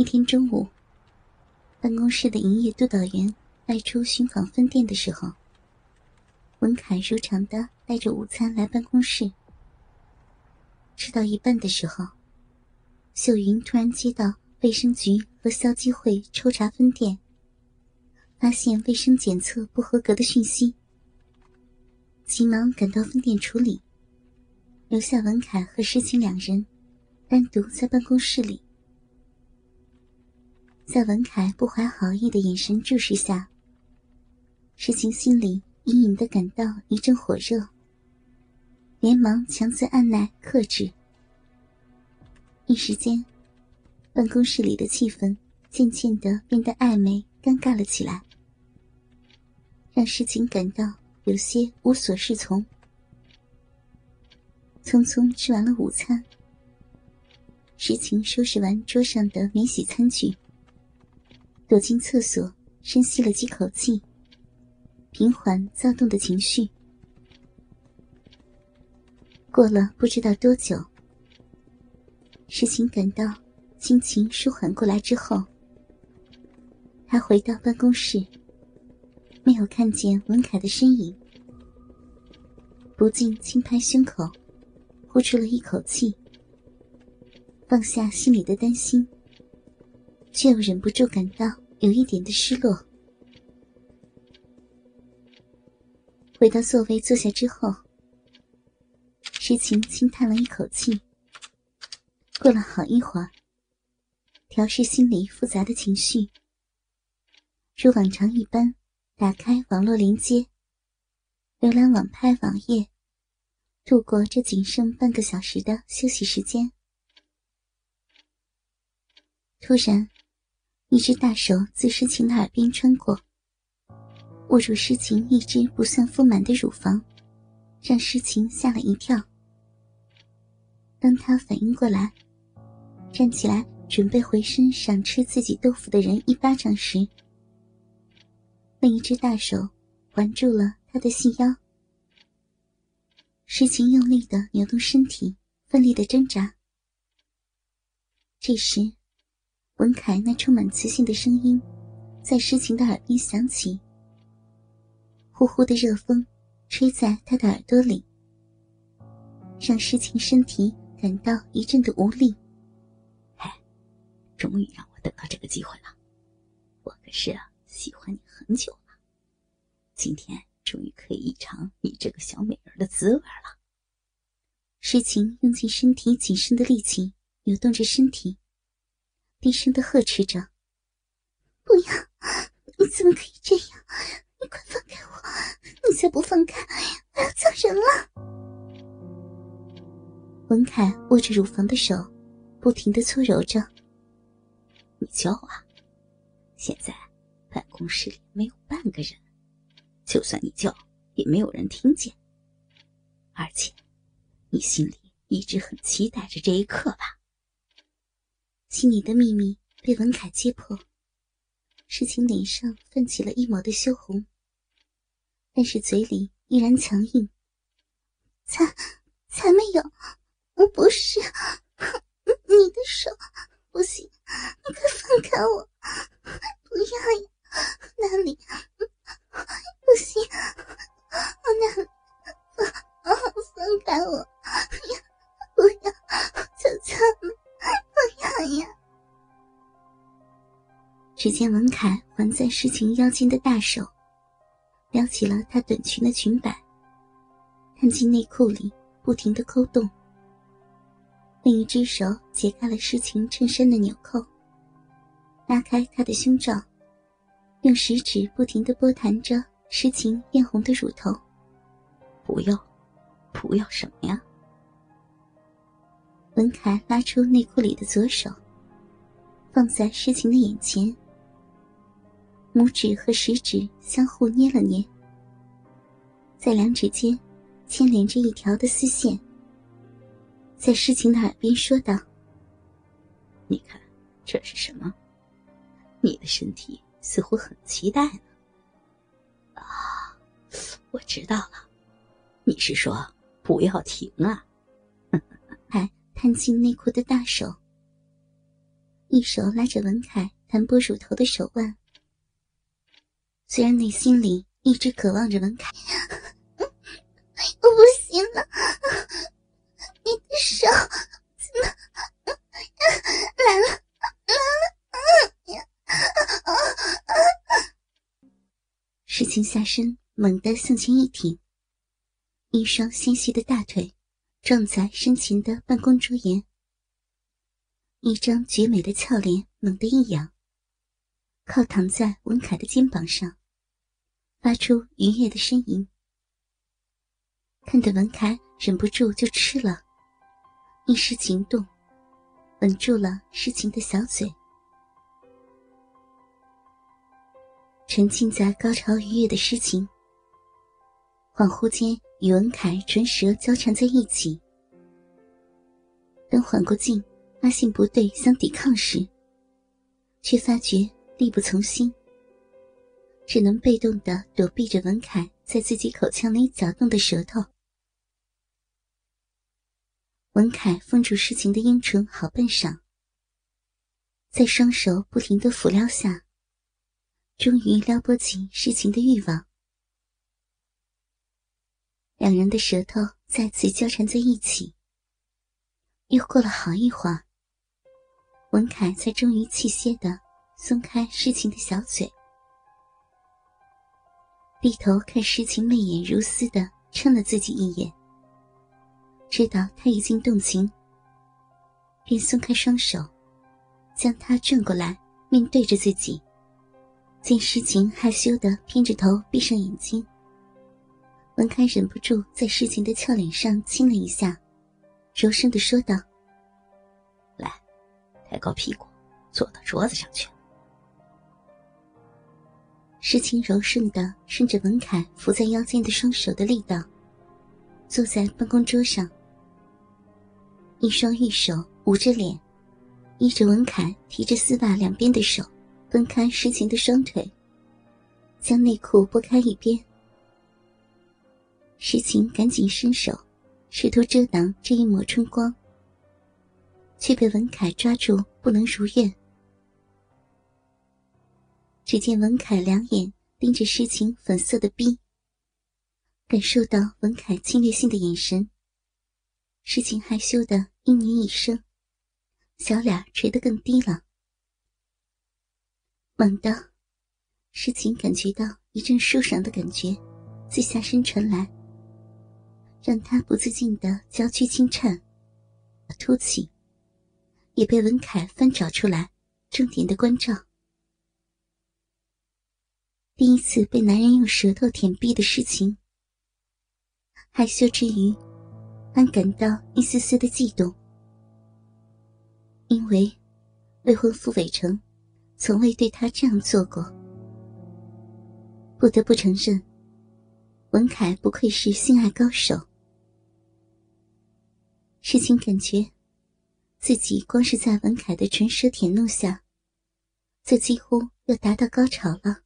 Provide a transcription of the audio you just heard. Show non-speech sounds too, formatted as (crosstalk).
一天中午，办公室的营业督导员外出巡访分店的时候，文凯如常的带着午餐来办公室。吃到一半的时候，秀云突然接到卫生局和消基会抽查分店，发现卫生检测不合格的讯息，急忙赶到分店处理，留下文凯和诗晴两人单独在办公室里。在文凯不怀好意的眼神注视下，诗晴心里隐隐的感到一阵火热，连忙强自按耐克制。一时间，办公室里的气氛渐渐的变得暧昧、尴尬了起来，让诗晴感到有些无所适从。匆匆吃完了午餐，诗晴收拾完桌上的免洗餐具。躲进厕所，深吸了几口气，平缓躁动的情绪。过了不知道多久，事情感到心情舒缓过来之后，他回到办公室，没有看见文凯的身影，不禁轻拍胸口，呼出了一口气，放下心里的担心。却又忍不住感到有一点的失落。回到座位坐下之后，诗晴轻叹了一口气。过了好一会儿，调试心里复杂的情绪，如往常一般，打开网络连接，浏览网拍网页，度过这仅剩半个小时的休息时间。突然。一只大手自诗晴的耳边穿过，握住诗晴一只不算丰满的乳房，让诗晴吓了一跳。当他反应过来，站起来准备回身赏吃自己豆腐的人一巴掌时，另一只大手环住了他的细腰。诗晴用力的扭动身体，奋力的挣扎。这时。文凯那充满磁性的声音，在诗情的耳边响起。呼呼的热风，吹在他的耳朵里，让诗情身体感到一阵的无力。嗨，终于让我等到这个机会了，我可是喜欢你很久了，今天终于可以一尝你这个小美人的滋味了。诗情用尽身体仅剩的力气，扭动着身体。低声的呵斥着：“不要！你怎么可以这样？你快放开我！你再不放开，我要叫人了！”文凯握着乳房的手，不停的搓揉着。“你叫啊！现在办公室里没有半个人，就算你叫，也没有人听见。而且，你心里一直很期待着这一刻吧？”心里的秘密被文凯揭破，事情脸上泛起了一抹的羞红，但是嘴里依然强硬：“才才没有，我不是 (laughs) 你的手，不行，你快放开我，只见文凯环在诗晴腰间的大手，撩起了她短裙的裙摆，探进内裤里，不停的抠动。另一只手解开了诗晴衬衫的纽扣，拉开她的胸罩，用食指不停的拨弹着诗晴艳红的乳头。不要，不要什么呀？文凯拉出内裤里的左手，放在诗晴的眼前，拇指和食指相互捏了捏，在两指间牵连着一条的丝线，在诗晴的耳边说道：“你看，这是什么？你的身体似乎很期待呢。啊，我知道了，你是说不要停啊？” (laughs) 探进内裤的大手，一手拉着文凯弹拨乳头的手腕，虽然内心里一直渴望着文凯，(laughs) 我不行了，你的手怎么来了来了？事情下身猛地向前一挺，一双纤细的大腿撞在身前的办公桌沿。一张绝美的俏脸猛地一仰，靠躺在文凯的肩膀上，发出愉悦的呻吟，看得文凯忍不住就吃了，一时情动，吻住了诗情的小嘴，沉浸在高潮愉悦的诗情，恍惚间与文凯唇舌交缠在一起，等缓过劲。发现不对，想抵抗时，却发觉力不从心，只能被动的躲避着文凯在自己口腔里搅动的舌头。文凯封住诗情的阴唇好半晌，在双手不停的抚撩下，终于撩拨起诗情的欲望。两人的舌头再次交缠在一起，又过了好一会儿。文凯才终于气歇的松开诗情的小嘴，低头看诗情媚眼如丝的嗔了自己一眼，知道他已经动情，便松开双手，将他转过来面对着自己。见诗情害羞的偏着头闭上眼睛，文凯忍不住在诗情的俏脸上亲了一下，柔声的说道。来抬高屁股，坐到桌子上去。诗情柔顺的顺着文凯扶在腰间的双手的力道，坐在办公桌上，一双玉手捂着脸，依着文凯提着丝袜两边的手，分开诗情的双腿，将内裤拨开一边。诗情赶紧伸手，试图遮挡这一抹春光。却被文凯抓住，不能如愿。只见文凯两眼盯着诗情粉色的逼，感受到文凯侵略性的眼神，诗情害羞的嘤咛一声，小脸垂得更低了。猛地，诗情感觉到一阵舒爽的感觉自下身传来，让他不自禁的娇躯轻颤，凸起。也被文凯翻找出来，重点的关照。第一次被男人用舌头舔逼的事情，害羞之余，还感到一丝丝的悸动，因为未婚夫伟成从未对他这样做过。不得不承认，文凯不愧是性爱高手。事情感觉。自己光是在文凯的唇舌舔弄下，就几乎要达到高潮了。